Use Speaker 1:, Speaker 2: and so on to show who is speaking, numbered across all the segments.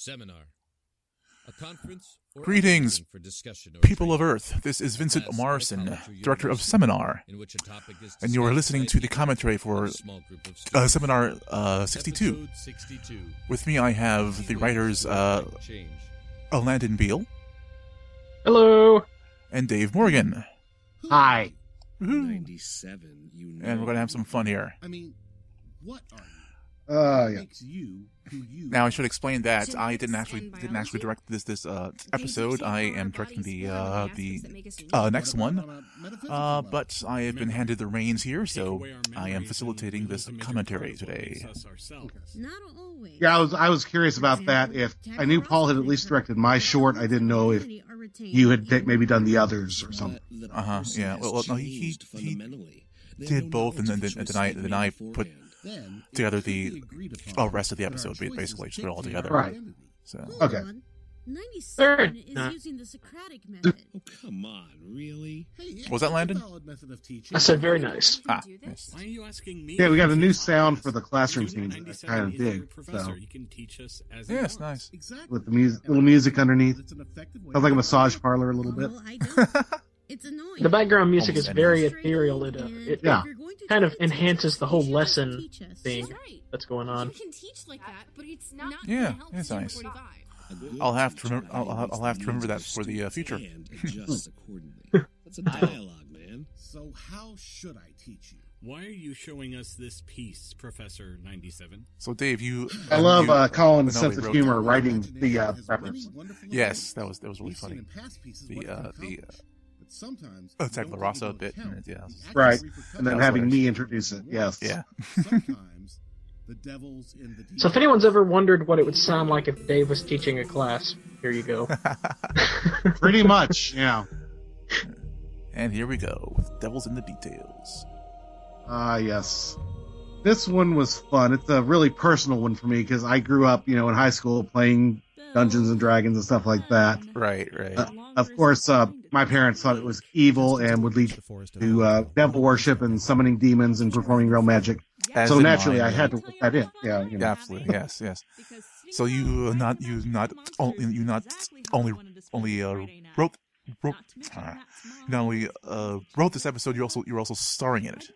Speaker 1: Seminar. A conference or
Speaker 2: Greetings,
Speaker 1: other for discussion or
Speaker 2: People of. Earth. This is Vincent
Speaker 1: Class,
Speaker 2: Morrison, Director of Seminar.
Speaker 1: in which a topic is
Speaker 2: And you are listening to the commentary for
Speaker 1: a small group of
Speaker 2: uh. Seminar uh, 62.
Speaker 1: 62.
Speaker 2: With me, I have the writers uh,
Speaker 1: Change.
Speaker 2: Landon Beal
Speaker 3: Hello.
Speaker 2: and Dave Morgan.
Speaker 4: Hi.
Speaker 2: Woohoo.
Speaker 1: 97, you know.
Speaker 2: And we're going to have some fun here.
Speaker 1: I mean, what are you?
Speaker 4: Uh, yeah.
Speaker 1: makes you who you
Speaker 2: Now, I should explain that I didn't actually
Speaker 5: and
Speaker 2: didn't actually direct this this uh, episode. I am directing the uh, the
Speaker 5: aspects that make us unique.
Speaker 2: uh, next one.
Speaker 1: about on a metaphysical
Speaker 2: Uh, but I have been handed the reins here, so I am facilitating this commentary
Speaker 6: major part of what
Speaker 2: today.
Speaker 6: makes us ourselves.
Speaker 5: Not always.
Speaker 4: Yeah, I was I was curious about that. If I knew Paul had at least directed my short, I didn't know if you had maybe done the others or something.
Speaker 2: Uh-huh, yeah. Well, well, no, he- he- he did both, and then-
Speaker 1: knowledge
Speaker 2: and then I- then I put
Speaker 1: beforehand. Then
Speaker 2: together the
Speaker 1: be agreed upon
Speaker 2: uh, rest of the
Speaker 1: that our
Speaker 2: episode,
Speaker 1: choices
Speaker 2: basically, just put it all together.
Speaker 4: Right.
Speaker 2: So
Speaker 4: Okay.
Speaker 5: Ninety-seven is
Speaker 3: Nah.
Speaker 5: using the Socratic method.
Speaker 1: Oh, come on, really? Hey,
Speaker 2: Was that Landon?
Speaker 1: it's a valid method of.
Speaker 3: I said very nice.
Speaker 2: ah,
Speaker 5: do
Speaker 2: yes.
Speaker 6: Why are you asking me?
Speaker 4: Yeah, we got a new sound for the
Speaker 6: us.
Speaker 4: classroom
Speaker 6: Student
Speaker 4: scenes. I
Speaker 6: 97
Speaker 4: kind of
Speaker 6: is
Speaker 4: dig.
Speaker 6: professor.
Speaker 4: So
Speaker 6: You can teach us as
Speaker 2: yes,
Speaker 6: he
Speaker 2: nice.
Speaker 1: Exactly.
Speaker 4: with the music, little music underneath.
Speaker 1: It's an effective way
Speaker 4: Sounds like a massage parlor a little bit.
Speaker 5: Well, It's annoying.
Speaker 3: The background music is very ethereal. It, uh, it
Speaker 4: Yeah.
Speaker 5: If you're going to
Speaker 3: kind of enhances the whole
Speaker 5: you should also
Speaker 3: lesson
Speaker 5: teach
Speaker 3: thing that's going on.
Speaker 7: You can teach like that, but it's not
Speaker 2: Yeah,
Speaker 7: gonna
Speaker 2: it's nice.
Speaker 7: 45.
Speaker 1: A good
Speaker 2: I'll have to remember- I'll- I'll- I'll have to remember that for the, uh, future.
Speaker 1: And adjusts accordingly. That's a dialogue, man. So how should I teach you?
Speaker 6: Why are you showing us this piece, Professor 97?
Speaker 2: So, Dave, you.
Speaker 4: I love
Speaker 2: you-
Speaker 4: uh, Colin's sense of humor writing the uh,
Speaker 1: Imagination has
Speaker 4: preface.
Speaker 1: many wonderful
Speaker 2: Yes, that was that was really funny.
Speaker 1: in past pieces
Speaker 2: The uh, the
Speaker 1: accomplish, but sometimes
Speaker 2: uh,
Speaker 1: we
Speaker 2: Tabula
Speaker 1: don't
Speaker 2: Rasa bit,
Speaker 1: account
Speaker 2: yeah,
Speaker 1: the
Speaker 4: Right. And then having me introduce it. Yes.
Speaker 2: yeah.
Speaker 1: Sometimes the devil's in the details
Speaker 3: So if anyone's ever wondered what it would sound like if Dave was teaching a class, here you go.
Speaker 4: Pretty much. Yeah.
Speaker 2: And here we go with Devils in the Details.
Speaker 4: Ah, yes. This one was fun. It's a really personal one for me because I grew up, you know, in high school playing Dungeons and Dragons and stuff like that.
Speaker 2: Right, right.
Speaker 4: Uh, of course, uh, my parents thought it was evil and would lead to uh, devil worship and summoning demons and performing real magic.
Speaker 2: As
Speaker 4: so naturally,
Speaker 2: mine.
Speaker 4: I had to put that in. Yeah, you know.
Speaker 2: Absolutely. Yes, yes. So you uh, not you not only you not only only uh, wrote wrote uh, not only uh, wrote this episode. You also you're also starring in it.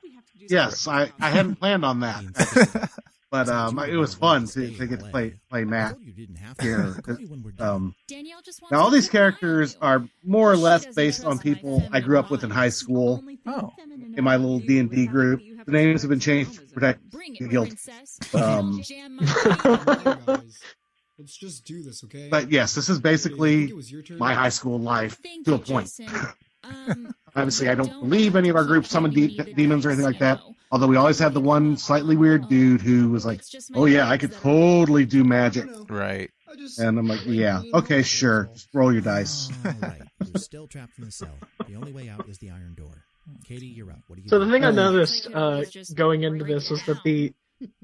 Speaker 4: Yes, I, I hadn't planned on that, but um, it was fun to, to get to play play Matt here. Um,
Speaker 7: Danielle just wants
Speaker 4: now all these
Speaker 7: keep an eye
Speaker 4: characters are more or less based on people I grew up with in high school.
Speaker 2: Oh.
Speaker 4: In my little. D and D group, the names have been changed to protect the guilt. Um,
Speaker 7: Jam my
Speaker 8: guys, let's just do this, okay?
Speaker 4: But yes, this is
Speaker 8: Okay, I think
Speaker 4: basically
Speaker 8: it was your turn.
Speaker 4: my high school life to a point.
Speaker 7: Jason. Um,
Speaker 4: Obviously, I don't
Speaker 7: don't
Speaker 4: believe any of our groups summon de- demons or anything like that. Although we always had the one slightly weird dude who was like,
Speaker 7: It's just my
Speaker 4: "Oh yeah, I could totally do magic,"
Speaker 2: Right.
Speaker 4: And I'm like, "Yeah, okay, sure, just roll your dice."
Speaker 9: All right, you're still trapped in the cell. The only way out is the iron door. Katie, you're up. What do you?
Speaker 3: So the thing I noticed uh, going into this was that the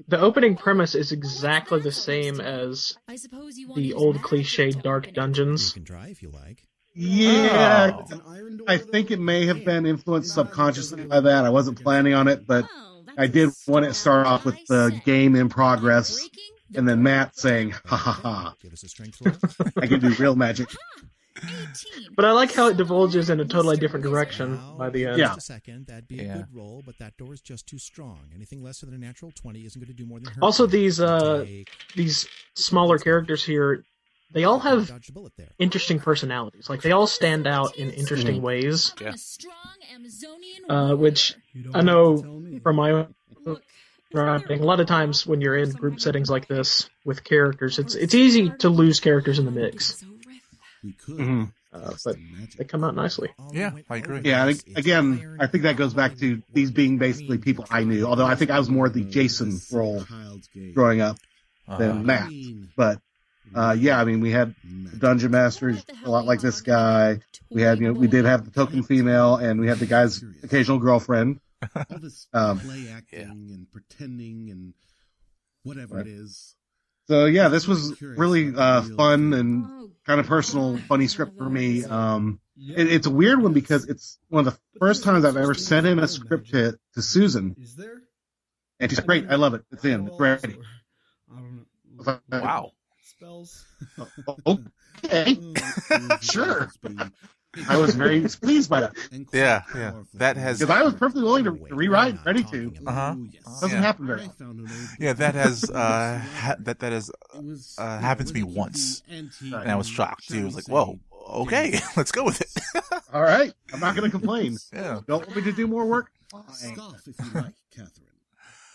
Speaker 3: the opening premise is exactly the same as
Speaker 7: I suppose you want
Speaker 3: the old
Speaker 7: magic
Speaker 3: cliche Dark
Speaker 7: open it.
Speaker 9: You
Speaker 3: Dungeons.
Speaker 9: can try if you like.
Speaker 4: Yeah,
Speaker 2: Oh.
Speaker 8: An iron door,
Speaker 4: I think it may have been influenced subconsciously by that. I wasn't planning on it, but
Speaker 7: Oh,
Speaker 4: I did want it to start off with the game in progress, and then. Matt saying, "Ha ha ha!
Speaker 9: Give us a strength.
Speaker 4: I can do real magic."
Speaker 7: 18.
Speaker 3: But I like how it divulges in a totally different direction by the end.
Speaker 4: Yeah.
Speaker 9: Just a second. That'd be
Speaker 2: Yeah.
Speaker 9: a good roll, but that door is just too strong. Anything less than a natural twenty isn't going to do more than hurt.
Speaker 3: Also, these, uh, These smaller characters here, they all have
Speaker 9: dodged a bullet there.
Speaker 3: interesting personalities. Like they all stand out in interesting
Speaker 4: Mhm.
Speaker 3: ways.
Speaker 2: Yeah.
Speaker 7: a strong Amazonian
Speaker 3: Uh, which I know from my own
Speaker 7: Look,
Speaker 3: a lot of times when you're in group settings like this with characters, it's it's easy to lose characters in the mix.
Speaker 7: So riff.
Speaker 1: We could.
Speaker 4: Mhm.
Speaker 3: Uh, but they come out nicely.
Speaker 2: Yeah, I agree.
Speaker 4: Yeah,
Speaker 9: this.
Speaker 4: and again, I think that goes back to these being basically people I knew. Although I think I was more the Jason role growing up
Speaker 2: Uh,
Speaker 4: than Matt. But uh, yeah, I mean, we had dungeon masters a lot like this guy. We had, you know, we did have the token female, and we had the guy's occasional girlfriend.
Speaker 1: All this
Speaker 4: Um,
Speaker 1: play acting and pretending and whatever it is.
Speaker 4: So yeah, this was really uh, fun and kind of personal, funny script for me. Um, it, it's a weird one because it's one of the first times I've ever sent in a script to, to Susan,
Speaker 8: Is there?
Speaker 4: and she's great. I love it. It's in. It's ready.
Speaker 8: I don't know.
Speaker 2: Wow.
Speaker 8: Spells.
Speaker 4: Okay, sure. I was very pleased by that
Speaker 2: Yeah, yeah. That has
Speaker 4: because I was perfectly willing to rewrite, ready to.
Speaker 2: uh huh.
Speaker 4: Doesn't
Speaker 2: yeah.
Speaker 4: happen very often.
Speaker 1: found an old
Speaker 2: Yeah, that has uh ha- that that has uh, happened to me once, and I was shocked too. I was like, "Whoa, okay, let's go with it."
Speaker 4: All right, I'm not going to complain.
Speaker 2: yeah.
Speaker 4: Don't want me to do more work? Fine.
Speaker 1: Scoff if you like, Catherine.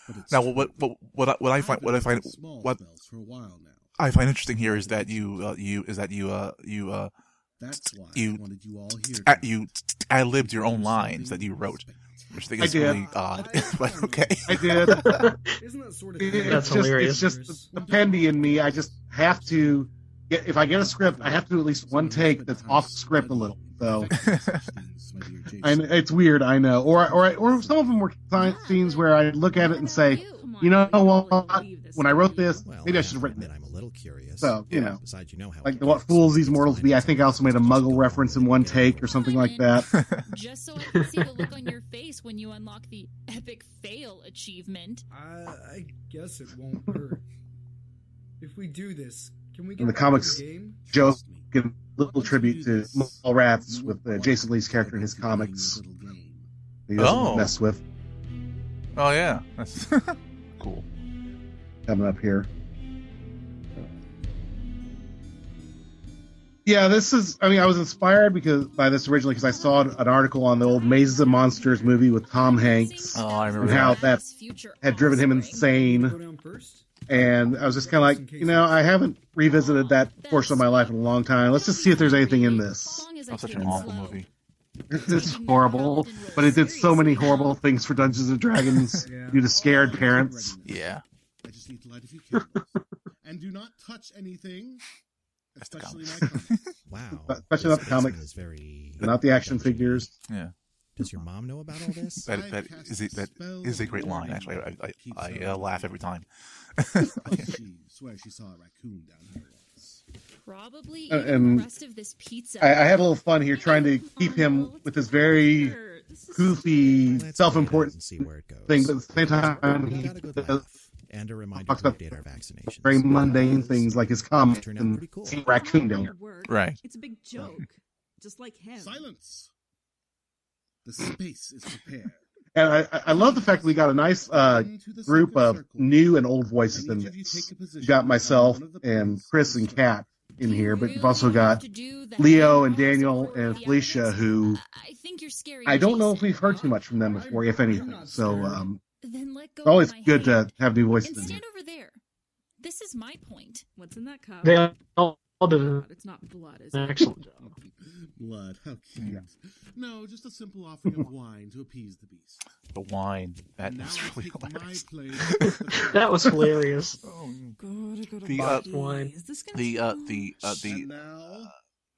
Speaker 1: But it's
Speaker 2: Now,
Speaker 1: true.
Speaker 2: what what what I, what I find what I find
Speaker 1: small
Speaker 2: what
Speaker 1: spells for a while now.
Speaker 2: I find interesting here is that you uh, you is that you uh you uh
Speaker 1: That's why
Speaker 2: You-
Speaker 1: I wanted you all here. tonight.
Speaker 2: you ad libbed your own lines that you wrote, which I think
Speaker 4: I
Speaker 2: is
Speaker 4: did.
Speaker 2: really odd. but okay.
Speaker 4: I did.
Speaker 8: Isn't that sort of
Speaker 4: It's
Speaker 3: That's
Speaker 4: just,
Speaker 3: hilarious.
Speaker 4: It's just the, the pendy in me. I just have to get. If I get a script, I have to do at least one take that's off script a little. So, and it's weird, I know. Or or or some of them were scenes where I look at it and say, you know what? When I wrote this, maybe I
Speaker 9: I
Speaker 4: should have written it.
Speaker 9: I'm a little curious.
Speaker 4: So you know,
Speaker 9: Besides, you know how
Speaker 4: like what fools these mortals be. I think I also made a Muggle reference in one take or something like that.
Speaker 7: Just so I can see the look on your face when you unlock the epic fail achievement.
Speaker 8: I, I guess it won't hurt. If we do this, can we get
Speaker 4: In the comics,
Speaker 8: the?
Speaker 4: Joe give a little tribute to Mallrats with uh, Jason Lee's character in his comics. He doesn't
Speaker 2: Oh.
Speaker 4: mess with
Speaker 2: Oh yeah, that's cool.
Speaker 4: coming up here. Yeah, this is. I mean, I was inspired because by this originally because I saw an article on the old Mazes and Monsters movie with Tom Hanks
Speaker 2: Oh, I
Speaker 4: and how
Speaker 2: that.
Speaker 4: that had driven him insane. And I was just kind of like, you know, I haven't revisited that portion of my life in a long time. Let's just see if there's anything in this.
Speaker 2: Oh, such an awful movie.
Speaker 4: It's horrible, but it did so many horrible things for Dungeons and Dragons
Speaker 8: Yeah.
Speaker 4: due to scared parents.
Speaker 2: Yeah.
Speaker 1: I just need to light a few candles. and do not touch anything, especially my
Speaker 2: comics.
Speaker 1: comics.
Speaker 9: Wow.
Speaker 4: Especially not the
Speaker 9: comic, Is very
Speaker 4: Not the action figures.
Speaker 2: Yeah.
Speaker 9: Does your mom know about all this?
Speaker 2: That that is a, that is a great line. Actually, I I, I uh, laugh every time.
Speaker 1: she swears she saw a raccoon down here.
Speaker 7: Probably
Speaker 4: Uh, and
Speaker 7: the rest of this pizza.
Speaker 4: I, I had a little fun here trying to keep him with this very goofy,
Speaker 9: Let's
Speaker 4: self-important
Speaker 9: see where it goes.
Speaker 4: thing, but at the same time, he
Speaker 9: got a good
Speaker 4: does
Speaker 9: laugh. And a reminder
Speaker 4: talks
Speaker 9: to
Speaker 4: about
Speaker 9: update our vaccinations.
Speaker 4: very mundane things like his comic
Speaker 9: Turned
Speaker 4: and
Speaker 9: cool.
Speaker 4: seeing raccoon down here.
Speaker 2: Right.
Speaker 10: It's a big joke. Just like him.
Speaker 1: Silence! The space is prepared.
Speaker 4: And I, I- I love the fact that we got a nice uh, group of new and old voices in this. You got myself and Chris and Kat in here, but you've also got Leo and Daniel and Felicia, who
Speaker 7: I think you're scary.
Speaker 4: I don't know if we've heard too much from them before, if anything. So um,
Speaker 7: Then let go
Speaker 4: it's always
Speaker 7: of my
Speaker 4: good
Speaker 7: hand.
Speaker 4: to have new voices in here.
Speaker 7: stand over there. This is my point.
Speaker 10: What's in that cup?
Speaker 3: They all, all did an
Speaker 10: It's not blood, is it?
Speaker 3: excellent job.
Speaker 1: Blood, how cute. No, just a simple offering of wine to appease the beast.
Speaker 2: The wine. That
Speaker 1: now
Speaker 2: is really hilarious.
Speaker 3: That was hilarious.
Speaker 10: Gotta go to
Speaker 2: The, uh,
Speaker 3: wine.
Speaker 10: Is this gonna
Speaker 2: The
Speaker 10: be
Speaker 2: uh the uh
Speaker 1: And
Speaker 2: the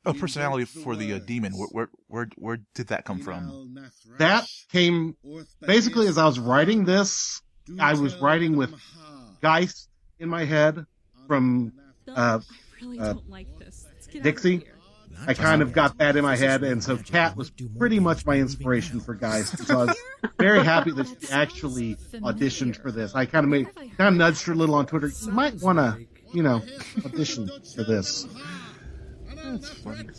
Speaker 1: now,
Speaker 2: uh, personality for the uh, demon. Where where where where did that come from?
Speaker 4: That came basically as I was writing this, I was writing with Geist in my head from uh, uh,
Speaker 10: don't like this. Let's get
Speaker 4: Dixie.
Speaker 10: out of here.
Speaker 9: Not
Speaker 4: I kind of got that in my head, and so
Speaker 9: magic
Speaker 4: Kat was pretty much my inspiration for
Speaker 9: now.
Speaker 4: Geist. So I was very happy that she actually auditioned for this. I kind of made, kind of nudged her a little on Twitter. You might want to, you know, audition for this.
Speaker 1: That's funny.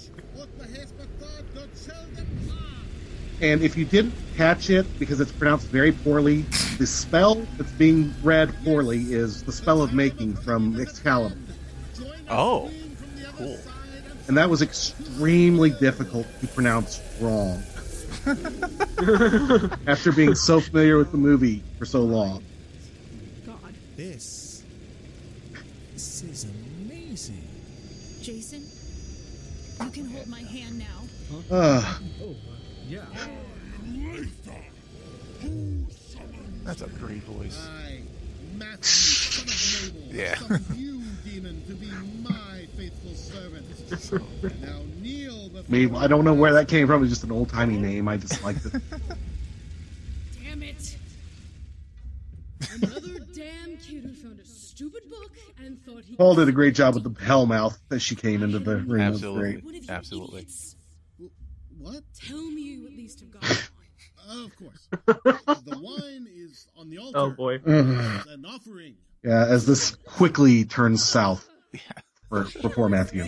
Speaker 4: And if you didn't catch it because it's pronounced very poorly, the spell that's being read poorly is the spell of making from Excalibur.
Speaker 2: Oh, cool.
Speaker 4: And that was extremely difficult to pronounce wrong. After being so familiar with the movie for so long.
Speaker 10: God.
Speaker 9: This. This is amazing.
Speaker 7: Jason, you can hold my hand now.
Speaker 4: Ugh.
Speaker 8: Oh, uh, yeah.
Speaker 2: That's a great voice.
Speaker 1: I, Matthew, son of Mabel,
Speaker 2: Yeah.
Speaker 1: summon you, demon, to be my faithful servant. now kneel before
Speaker 4: I mean, I don't know where that came from. It's just an old timey name. I just like it. Paul did a great job with the hellmouth as she came into the ring.
Speaker 2: Absolutely.
Speaker 4: great.
Speaker 5: One of you
Speaker 2: Absolutely.
Speaker 1: What?
Speaker 5: Tell me you at least have got wine.
Speaker 1: Of course. the wine is on the altar.
Speaker 3: Oh boy.
Speaker 1: An offering.
Speaker 4: Yeah, as this quickly turns south. for, for poor Matthew.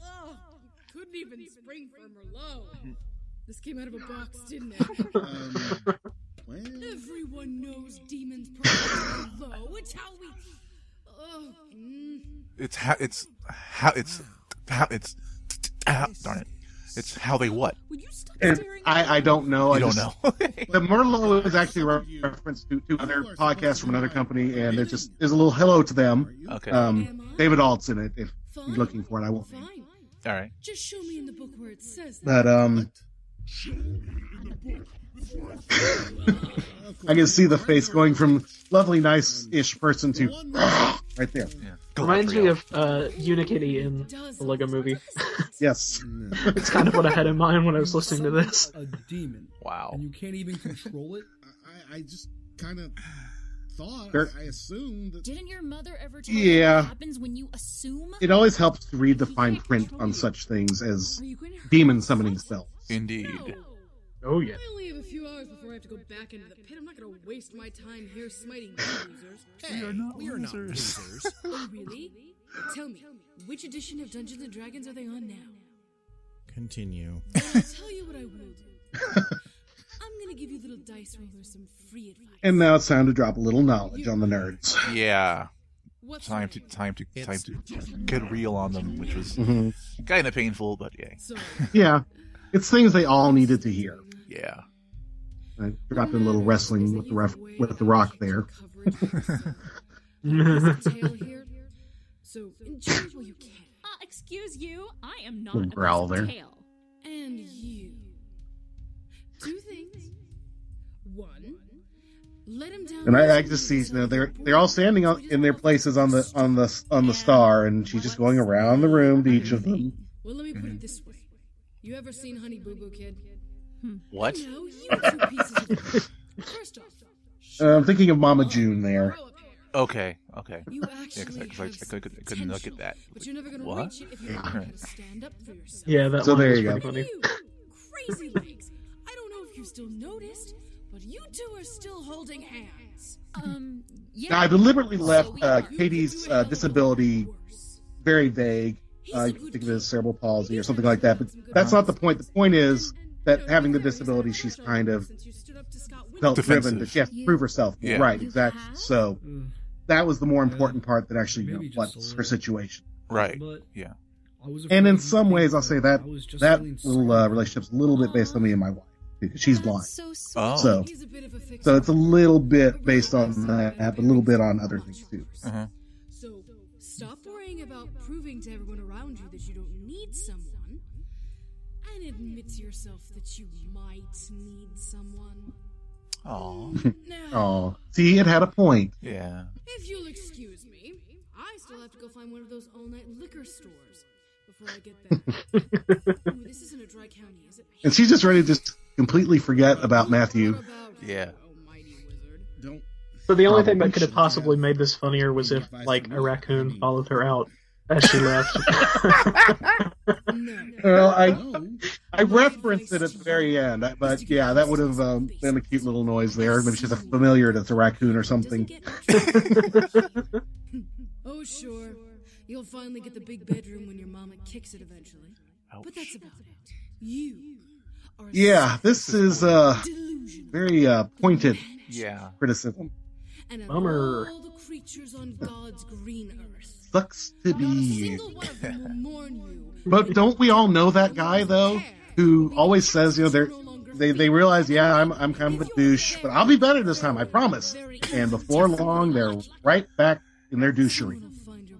Speaker 5: Oh, couldn't even spring for Merlot. This came out of a box, didn't it?
Speaker 1: Um, well,
Speaker 5: Everyone knows demons prefer Merlot. It's how we. Oh, mm.
Speaker 2: It's how it's how it's how it's how, darn it. It's how they what?
Speaker 4: And I, I don't know.
Speaker 2: You
Speaker 4: I
Speaker 2: don't
Speaker 4: just-
Speaker 2: know.
Speaker 4: the Merlot is actually a reference to, to other podcasts from another company, and there's just is a little hello to them.
Speaker 2: Okay.
Speaker 4: Um, David Alt's in it. If you're looking for it, I won't.
Speaker 5: Fine.
Speaker 2: All right.
Speaker 5: Just show me in the book where it says that.
Speaker 4: But um, I can see the face going from lovely, nice-ish person to right there.
Speaker 3: Reminds me of uh, Unikitty in the Lego Movie.
Speaker 4: Yes.
Speaker 3: it's kind of what I had in mind when I was listening to this.
Speaker 8: A demon.
Speaker 2: Wow.
Speaker 8: And you can't even control it?
Speaker 1: I, I just kind of thought,
Speaker 4: Sure.
Speaker 1: I, I assumed that.
Speaker 7: Didn't your mother ever tell you
Speaker 4: Yeah.
Speaker 7: what happens when you assume?
Speaker 4: It always helps to read the fine print on such things as demon summoning spells.
Speaker 2: Indeed.
Speaker 3: Oh yeah.
Speaker 5: I only have a few hours before I have to go back into the pit. I'm not gonna waste my time here smiting you losers.
Speaker 6: Hey, we are not
Speaker 5: we are not
Speaker 6: losers.
Speaker 5: losers. oh, really? Tell me, which edition of Dungeons and Dragons are they on now?
Speaker 9: Continue.
Speaker 5: I'll tell you what I will do. I'm gonna give you little dice rollers some free advice.
Speaker 4: And now it's time to drop a little knowledge on the nerds.
Speaker 2: Yeah.
Speaker 5: What's
Speaker 2: Time to time to time to get real on them, which was
Speaker 4: Mhm.
Speaker 2: kind of painful, but yeah.
Speaker 4: Yeah, it's things they all needed to hear.
Speaker 2: Yeah.
Speaker 4: I dropped in a little wrestling with the ref, with the rock there.
Speaker 5: So enjoy it while you can.
Speaker 7: Uh, excuse you, I am not
Speaker 4: Little
Speaker 7: a
Speaker 4: growl
Speaker 7: piece
Speaker 4: there.
Speaker 7: tail.
Speaker 5: And you. Two things. One, let him down.
Speaker 4: And I, I just see, you know, they're they're all standing on, in their places on the on the on the star, and she's just going around the room to each of them.
Speaker 5: Well, let me put it this way. You ever seen Honey Boo Boo Kid?
Speaker 2: What?
Speaker 5: No, you two pieces of First off,
Speaker 4: Uh, I'm thinking of Mama June there.
Speaker 2: Okay. Okay.
Speaker 5: You
Speaker 2: Yeah, 'cause I, I, I, could, I couldn't look at that.
Speaker 5: but you're never gonna
Speaker 2: What?
Speaker 5: reach it if you're not
Speaker 2: Alright.
Speaker 5: stand up for yourself.
Speaker 3: Yeah, that
Speaker 4: So
Speaker 3: line
Speaker 4: there you
Speaker 3: pretty
Speaker 4: go.
Speaker 3: funny.
Speaker 5: You, crazy legs. I don't know if you still noticed, but you two are still holding hands.
Speaker 7: Um,
Speaker 4: Now, I deliberately left uh, Katie's uh, disability very vague. Uh, you think of it as cerebral palsy or something like that, but that's not the point. The point is that having the disability, she's kind of felt driven that she has to prove herself.
Speaker 2: Yeah.
Speaker 4: Right, exactly. So that was the more important part that actually you know, what's her situation.
Speaker 2: Right. Yeah.
Speaker 4: And in some ways, I'll say that
Speaker 8: I was just
Speaker 4: that little uh, relationship's a little bit based on me and my wife because she's blind.
Speaker 2: Oh.
Speaker 4: So, so it's a little bit based on that, but a little bit on other things too.
Speaker 2: Uh-huh.
Speaker 5: So stop worrying about proving to everyone around you that you don't need someone, and admit to yourself that you might need someone.
Speaker 2: Oh.
Speaker 4: Oh, see, it had a point.
Speaker 2: Yeah.
Speaker 5: If you'll excuse me, I still have to go find one of those all-night liquor stores before I get back. Ooh, this isn't a dry county, is it?
Speaker 4: And she's just ready to just completely forget about Matthew.
Speaker 2: Yeah.
Speaker 3: So the only thing that could have possibly made this funnier was if, like, a raccoon followed her out as she left.
Speaker 4: Well, I I referenced it at the very end, but yeah, that would have um, been a cute little noise there. Maybe she's a familiar that's a raccoon or something.
Speaker 5: Oh, sure. You'll finally get the big bedroom when your mama kicks it eventually. But that's about it. You are
Speaker 4: Yeah, this is uh very uh, pointed
Speaker 2: Yeah.
Speaker 4: criticism.
Speaker 5: and of
Speaker 3: Bummer.
Speaker 5: All the creatures on God's green earth,
Speaker 4: Sucks to be.
Speaker 5: single one of them will mourn you.
Speaker 4: But don't we all know that guy though, who always says, you know, they're they they realize, yeah, I'm I'm kind of a douche, but I'll be better this time, I promise. And before long, they're right back in their douchery.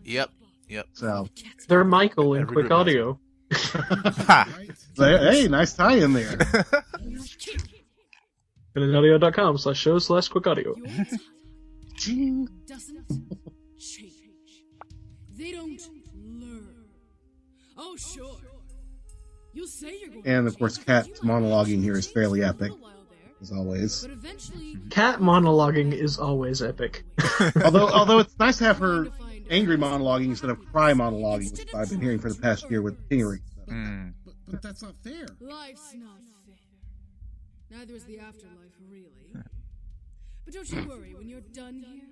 Speaker 2: Yep. Yep.
Speaker 4: So,
Speaker 3: They're Michael in
Speaker 2: Every
Speaker 3: Quick Audio.
Speaker 4: so, hey, nice tie in there.
Speaker 3: audio.com slash show slash quick audio.
Speaker 5: Doesn't change. They don't learn. Oh, sure. You'll say you're going
Speaker 4: And of course, Kat's monologuing here is fairly epic, as always.
Speaker 3: Kat monologuing is always epic.
Speaker 4: although although it's nice to have her angry monologuing instead of cry monologuing, which I've been hearing for the past year with Theory.
Speaker 2: Mm.
Speaker 1: But, but that's not fair.
Speaker 5: life's not fair. Neither is the afterlife, really. But don't you worry, when you're done here,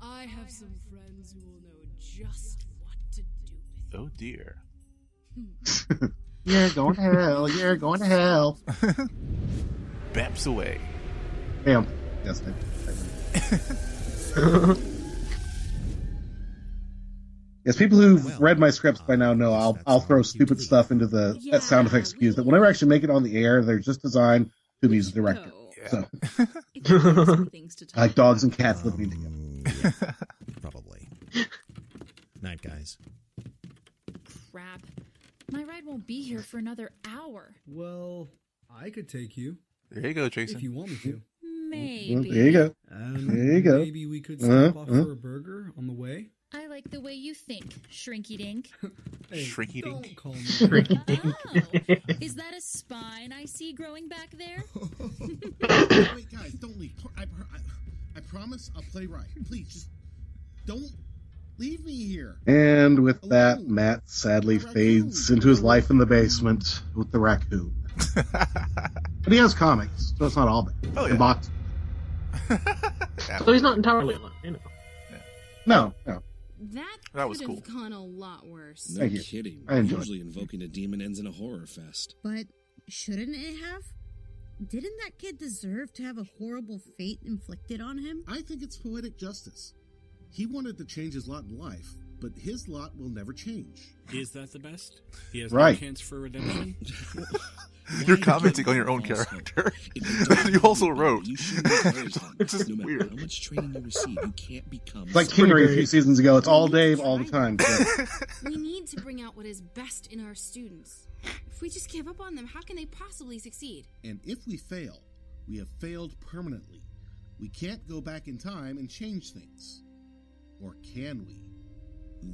Speaker 5: I have some friends who will know just what to do with
Speaker 2: Oh dear.
Speaker 4: You're going to hell. You're going to hell.
Speaker 2: Baps away.
Speaker 4: Damn. Yes, I- Yes, people who've read my scripts by now know I'll I'll throw stupid stuff into the that sound effects cues that whenever I actually make it on the air. They're just designed to be the director. So, like dogs and cats living together.
Speaker 9: Yeah, probably. Night, guys.
Speaker 7: Crap. My ride won't be here for another hour.
Speaker 8: Well, I could take you
Speaker 2: There you go, Jason.
Speaker 8: if you want me to.
Speaker 7: Maybe.
Speaker 4: There you go.
Speaker 8: And
Speaker 4: There you go.
Speaker 8: Maybe we could
Speaker 4: Uh-huh,
Speaker 8: stop off
Speaker 4: uh-huh.
Speaker 8: for a burger on the way.
Speaker 7: I like the way you think, Shrinky Dink.
Speaker 8: Hey,
Speaker 2: Shrinky
Speaker 8: don't
Speaker 2: dink.
Speaker 8: call me.
Speaker 7: Oh, is that a spine I see growing back there?
Speaker 1: Wait, guys, don't leave. I, I, I promise I'll play right. Please, just don't leave me here.
Speaker 4: And with that, Matt sadly fades into his life in the basement with the raccoon. But he has comics, so it's not all bad.
Speaker 2: Oh,
Speaker 4: And
Speaker 2: yeah.
Speaker 4: box-
Speaker 3: So he's not entirely alone, you know.
Speaker 4: No, no.
Speaker 5: That,
Speaker 2: That was
Speaker 5: could have
Speaker 2: cool.
Speaker 5: gone a lot worse.
Speaker 1: No
Speaker 4: Thank you.
Speaker 1: kidding.
Speaker 4: I enjoyed it.
Speaker 1: Usually invoking a demon ends in a horror fest.
Speaker 11: But shouldn't it have? Didn't that kid deserve to have a horrible fate inflicted on him?
Speaker 1: I think it's poetic justice. He wanted to change his lot in life, but his lot will never change.
Speaker 6: Is that the best? He has
Speaker 4: Right.
Speaker 6: no chance for redemption.
Speaker 2: You're commenting on your own character.
Speaker 1: You
Speaker 2: also wrote.
Speaker 1: You should be players then.
Speaker 2: It's just
Speaker 1: no
Speaker 2: weird.
Speaker 1: how much training you receive, you can't become.
Speaker 4: It's like
Speaker 3: pretty
Speaker 4: Henry a few seasons ago. It's all Dave all the time. So.
Speaker 5: We need to bring out what is best in our students. If we just give up on them, how can they possibly succeed?
Speaker 1: And if we fail, we have failed permanently. We can't go back in time and change things. Or can we?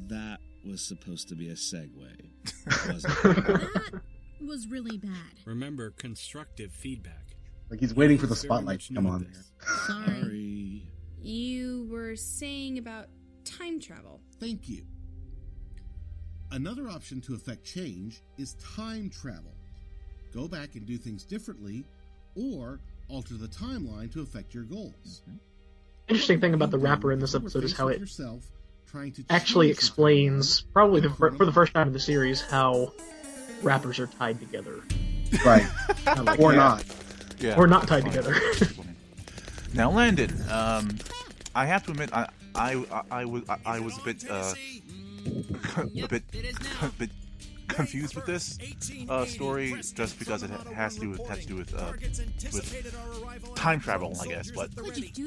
Speaker 12: That was supposed to be a segue, wasn't it?
Speaker 11: That was really bad.
Speaker 6: Remember, constructive feedback.
Speaker 4: Like he's waiting for the spotlight to come on.
Speaker 6: this.
Speaker 11: Sorry.
Speaker 1: Sorry.
Speaker 5: You were saying about time travel.
Speaker 1: Thank you. Another option to affect change is time travel. Go back and do things differently, or alter the timeline to affect your goals. Mm-hmm.
Speaker 3: Interesting thing about the wrapper in this episode is how it
Speaker 1: yourself trying to
Speaker 3: actually explains, probably the, for the first time in the series, how wrappers are tied together.
Speaker 4: Right.
Speaker 3: I like
Speaker 4: or
Speaker 3: that.
Speaker 4: not.
Speaker 2: Yeah.
Speaker 3: Or not tied together.
Speaker 2: Now, Landon, um, I have to admit, I, I, I, I was, I, I was a bit, uh, a bit, a bit confused with this uh, story, just because it has to do with, has to do with, uh, with time travel, I guess. But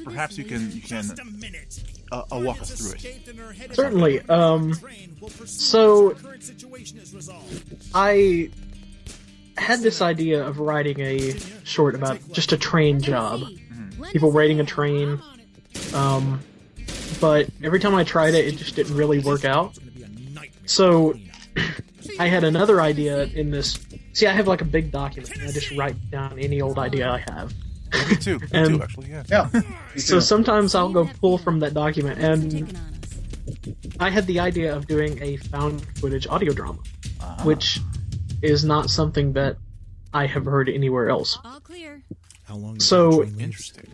Speaker 2: perhaps you can, you can, uh, uh, walk us through it.
Speaker 3: Certainly. Um, so, I had this idea of writing a short about just a train job. People raiding a train. Um, but every time I tried it, it just didn't really work out. So, I had another idea in this. See, I have like a big document, and I just write down any old idea I have.
Speaker 2: Me too. Me
Speaker 3: And-
Speaker 2: too, actually. Yeah.
Speaker 4: Yeah.
Speaker 3: So
Speaker 4: too.
Speaker 3: sometimes I'll go pull from that document, and I had the idea of doing a found footage audio drama,
Speaker 2: Uh-huh.
Speaker 3: which is not something that I have heard anywhere else.
Speaker 11: All clear.
Speaker 9: How long?
Speaker 3: So-
Speaker 2: Interesting.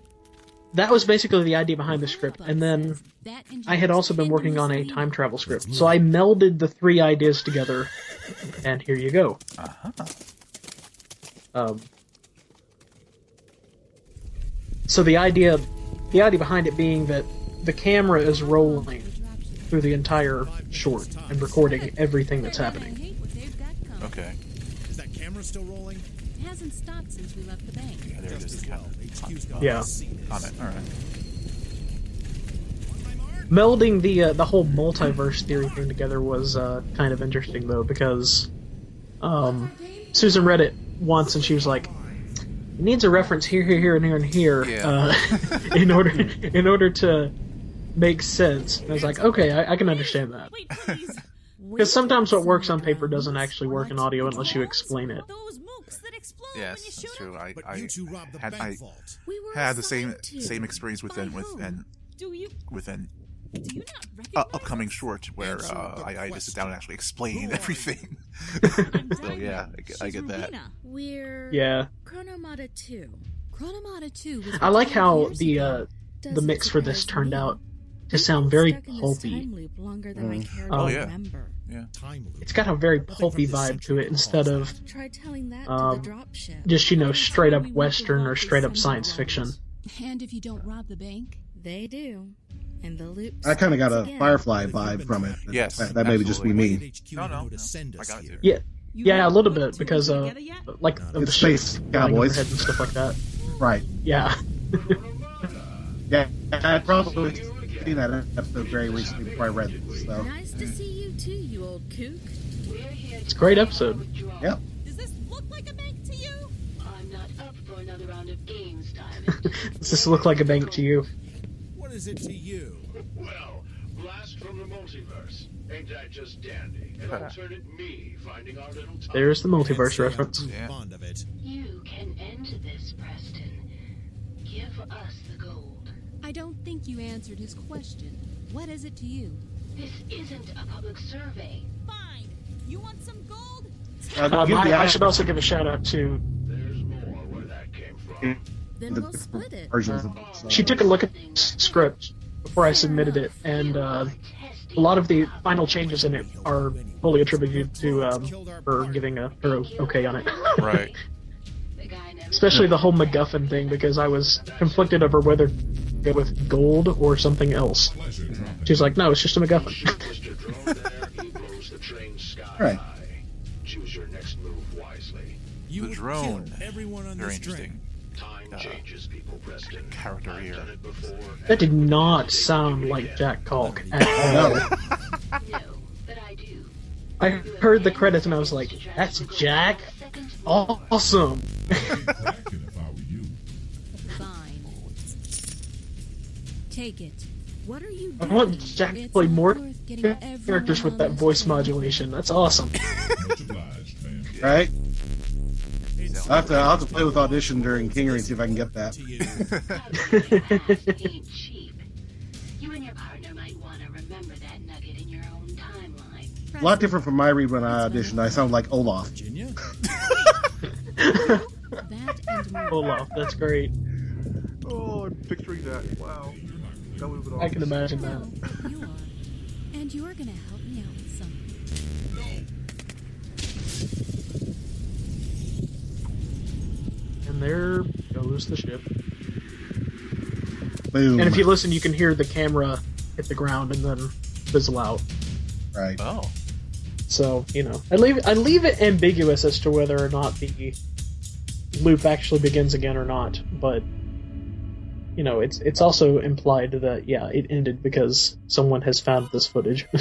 Speaker 3: That was basically the idea behind the script, and then I had also been working on a time travel script, so I melded the three ideas together, and here you go.
Speaker 2: Uh-huh.
Speaker 3: Um, so the idea, the idea behind it being that the camera is rolling through the entire short and recording everything that's happening.
Speaker 2: Okay.
Speaker 9: Is that camera still rolling?
Speaker 11: It hasn't stopped since we left the bank.
Speaker 2: Yeah, there it is. The comment.
Speaker 3: Yeah.
Speaker 2: Comment. All right.
Speaker 3: Melding the uh, the whole multiverse theory thing together was uh, kind of interesting though because um, Susan read it once and she was like, "It needs a reference here, here, here, and here, and here
Speaker 2: Yeah.
Speaker 3: uh, in order in order to make sense." And I was like, "Okay, I, I can understand that." Because sometimes what works on paper doesn't actually work in audio unless you explain it.
Speaker 2: Yes, that's true. I,
Speaker 9: But
Speaker 2: I
Speaker 9: you two robbed the
Speaker 2: had,
Speaker 9: bank
Speaker 2: I
Speaker 9: vault.
Speaker 2: had the same same experience with an with an with an uh, upcoming short where uh, I, I just sit down and actually explain everything. so yeah, I get, I get that.
Speaker 11: We're
Speaker 3: Yeah.
Speaker 11: Chronomata 2. Chronomata 2 was
Speaker 3: I like how the uh, the mix for this turned out to sound very
Speaker 5: Stuck in this
Speaker 3: pulpy.
Speaker 5: time loop longer than I
Speaker 3: Mm. Oh, yeah.
Speaker 5: remember.
Speaker 2: Yeah.
Speaker 3: It's got a very pulpy vibe to it instead of
Speaker 5: Try telling that
Speaker 3: um,
Speaker 5: to the dropship.
Speaker 3: just you know straight up western or straight up science fiction.
Speaker 5: And if you don't rob the bank, they do. And the loop.
Speaker 4: I kind of got a. Firefly vibe from it.
Speaker 2: Yes,
Speaker 4: that, that may be just be me.
Speaker 2: No, no, no. I got it.
Speaker 3: Yeah, yeah, a little bit because uh, like of the
Speaker 4: Space
Speaker 3: flying
Speaker 4: Cowboys.
Speaker 3: and stuff like that.
Speaker 4: Right.
Speaker 3: Yeah,
Speaker 4: Yeah, I probably seen that episode very recently before I read this. So
Speaker 11: Nice to see you too, you old kook.
Speaker 3: it's a great episode.
Speaker 4: Yep.
Speaker 11: Does this look like a bank to you?
Speaker 13: I'm not up for another round of games, Diamond.
Speaker 3: Does this look like a bank to you?
Speaker 14: What is it to you?
Speaker 15: Well, blast from the multiverse. Ain't that just dandy? An alternate uh. me finding our little time.
Speaker 3: There's the multiverse reference.
Speaker 14: Fond of it.
Speaker 13: You can end this, Preston. Give us the gold.
Speaker 5: I don't think you answered his question. What is it to you?
Speaker 13: This isn't a public survey.
Speaker 11: Fine. You want some gold?
Speaker 3: Um, I, I should also give a shout out to
Speaker 11: Then we'll split it.
Speaker 4: versions of it. So.
Speaker 3: she took a look at the script before I submitted it, and uh, a lot of the final changes in it are fully attributed to um, her giving a her okay on it.
Speaker 2: Right.
Speaker 3: Especially the whole MacGuffin thing, because I was conflicted over whether to go with gold or something else. She's like, no, it's just a MacGuffin.
Speaker 4: Right.
Speaker 15: Choose your next move wisely.
Speaker 14: You
Speaker 2: the drone.
Speaker 14: everyone on
Speaker 2: Very interesting.
Speaker 15: Time uh, changes people, Preston.
Speaker 2: Character here.
Speaker 15: Done it before.
Speaker 3: that did not sound like Jack Kalk at all. I heard the credits and I was like, that's Jack? Awesome!
Speaker 5: Take it.
Speaker 11: What are you
Speaker 3: I want Jack to play more characters with that voice modulation. That's awesome.
Speaker 4: Right. I'll have to I'll have to play with audition during Kingery and see if I can get that.
Speaker 13: ain't. You and your partner might want to remember that nugget in your own timeline.
Speaker 4: A lot different from my read when I auditioned. I sound like Olaf.
Speaker 3: Olaf, that's great.
Speaker 2: Oh, I'm picturing that. Wow. That would have been
Speaker 3: I can imagine that.
Speaker 5: You are. And you're gonna help me out with something.
Speaker 3: And there goes the ship.
Speaker 4: Boom.
Speaker 3: And if you listen, you can hear the camera hit the ground and then fizzle out.
Speaker 4: Right.
Speaker 2: Oh.
Speaker 3: So you know, I leave I leave it ambiguous as to whether or not the loop actually begins again or not. But you know, it's it's also implied that yeah, it ended because someone has found this footage.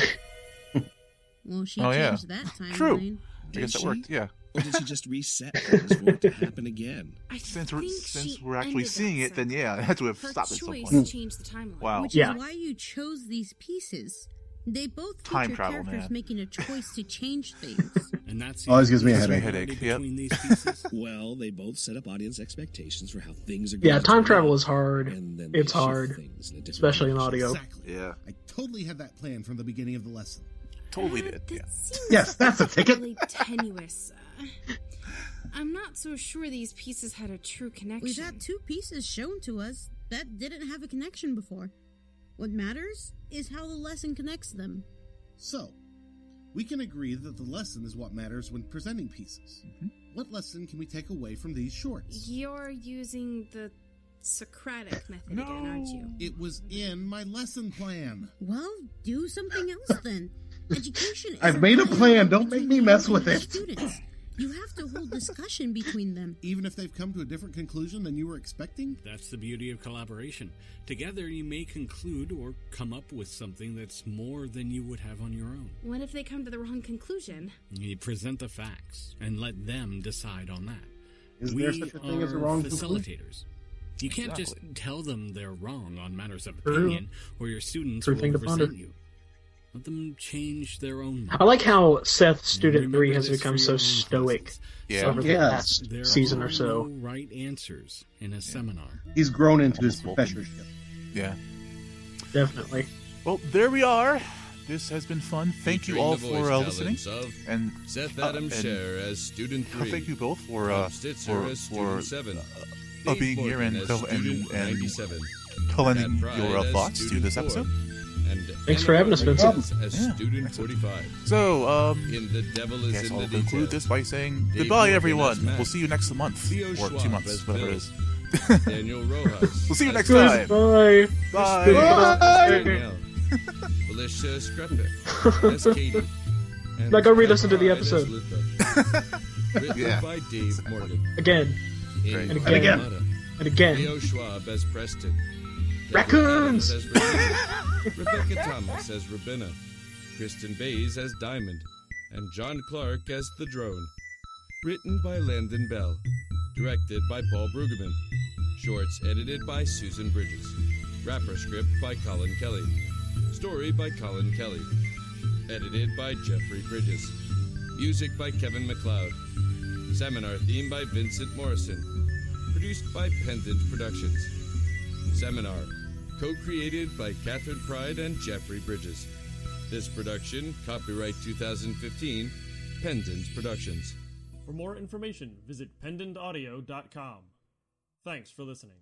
Speaker 11: Well, she
Speaker 2: Oh, yeah.
Speaker 11: changed that timeline.
Speaker 2: True. I guess that worked. Yeah.
Speaker 12: Or did she just reset things for it to happen again?
Speaker 2: Since we're
Speaker 5: think
Speaker 2: since we're actually seeing it, then yeah, it had to have
Speaker 5: Her
Speaker 2: stopped at some
Speaker 5: choice
Speaker 2: point.
Speaker 5: changed the timeline.
Speaker 2: Wow.
Speaker 11: Which
Speaker 3: Yeah.
Speaker 11: is why you chose these pieces. They both
Speaker 2: Time
Speaker 11: feature
Speaker 2: travel,
Speaker 11: characters
Speaker 2: man.
Speaker 11: making a choice to change things.
Speaker 6: And that's
Speaker 4: Always gives me a
Speaker 2: Gives me a
Speaker 4: headache.
Speaker 2: headache. Yep.
Speaker 6: between these pieces.
Speaker 12: Well, they both set up audience expectations for how things are going
Speaker 3: yeah, time
Speaker 12: turn
Speaker 3: travel
Speaker 12: out,
Speaker 3: is hard.
Speaker 12: and then
Speaker 3: It's hard,
Speaker 12: things in
Speaker 3: especially in audio.
Speaker 1: Exactly.
Speaker 2: Yeah.
Speaker 1: I totally had that plan from the beginning of the lesson.
Speaker 2: Totally
Speaker 5: Uh,
Speaker 2: did.
Speaker 5: that
Speaker 2: Yeah.
Speaker 4: Yes, that's a ticket.
Speaker 5: really tenuous. Uh, I'm not so sure these pieces had a true connection.
Speaker 11: We've had two pieces shown to us that didn't have a connection before. What matters is how the lesson connects them.
Speaker 1: So, we can agree that the lesson is what matters when presenting pieces. Mm-hmm. What lesson can we take away from these shorts?
Speaker 5: You're using the Socratic method again, aren't you?
Speaker 1: It was in my lesson plan.
Speaker 11: Well, do something else then. Education. is
Speaker 4: I've made a plan. Don't make me mess with it.
Speaker 11: Students. Discussion between them.
Speaker 1: Even if they've come to a different conclusion than you were expecting?
Speaker 6: That's the beauty of collaboration. Together, you may conclude or come up with something that's more than you would have on your own.
Speaker 5: What if they come to the wrong conclusion?
Speaker 6: You present the facts and let them decide on that.
Speaker 4: Is
Speaker 6: we
Speaker 4: there such a thing
Speaker 6: are
Speaker 4: as a wrong conclusion?
Speaker 6: facilitators. You can't just tell them they're wrong on matters of
Speaker 3: True.
Speaker 6: opinion, or your students
Speaker 3: True
Speaker 6: will
Speaker 3: thing
Speaker 6: resent you. Let them change their own.
Speaker 3: I like how Seth Student
Speaker 6: Remember
Speaker 3: 3 has become so stoic
Speaker 2: Yeah.
Speaker 3: over the
Speaker 4: Yes.
Speaker 3: past
Speaker 6: There
Speaker 3: season
Speaker 6: are
Speaker 3: or so.
Speaker 6: no right answers in a seminar.
Speaker 4: He's grown into his professorship.
Speaker 2: Yeah.
Speaker 3: Definitely.
Speaker 2: Well, there we are. This has been fun. Thank you all for uh, listening. And
Speaker 16: Seth
Speaker 2: uh,
Speaker 16: Adam
Speaker 2: and,
Speaker 16: Scher as Student
Speaker 2: uh,
Speaker 16: 3.
Speaker 2: Thank you both for uh, for,
Speaker 16: as
Speaker 2: for
Speaker 16: 7.
Speaker 2: uh,
Speaker 16: Dave
Speaker 2: being here
Speaker 16: Morgan
Speaker 2: and
Speaker 16: as
Speaker 2: co- and, and
Speaker 16: 97.
Speaker 2: co-lending your uh, thoughts to
Speaker 16: Student
Speaker 2: this
Speaker 16: 4.
Speaker 2: Episode.
Speaker 3: Thanks for having us, Vincent.
Speaker 16: As
Speaker 2: Yeah,
Speaker 16: student 45.
Speaker 2: So, um,
Speaker 16: In The Devil is
Speaker 2: guess
Speaker 16: in
Speaker 2: I'll
Speaker 16: the
Speaker 2: conclude
Speaker 16: Details.
Speaker 2: this by saying
Speaker 16: Dave
Speaker 2: goodbye, everyone. We'll see you next month
Speaker 16: Theo
Speaker 2: or two months, whatever
Speaker 16: Bill.
Speaker 2: it is.
Speaker 16: Daniel Rojas.
Speaker 2: We'll see you next time.
Speaker 3: Bye.
Speaker 2: Bye.
Speaker 16: Danielle. Felicia Screpit as Katie. And
Speaker 3: Now go re-listen to the episode.
Speaker 16: Written
Speaker 2: Yeah.
Speaker 16: by Dave Morgan.
Speaker 3: Again.
Speaker 16: In
Speaker 2: Great.
Speaker 3: And again. And again.
Speaker 16: Leo Schwab as Preston.
Speaker 3: Raccoons!
Speaker 16: Rebecca Thomas as Rabina. Kristen Bays as Diamond. And John Clark as the Drone. Written by Landon Bell. Directed by Paul Brueggemann. Shorts edited by Susan Bridges. Wrapper script by Colin Kelly. Story by Colin Kelly. Edited by Jeffrey Bridges. Music by Kevin MacLeod. Seminar theme by Vincent Morrison. Produced by Pendant Productions. Seminar, co created by Catherine Pride and Jeffrey Bridges. This production, copyright 2015, Pendant Productions.
Speaker 17: For more information, visit pendantaudio.com. Thanks for listening.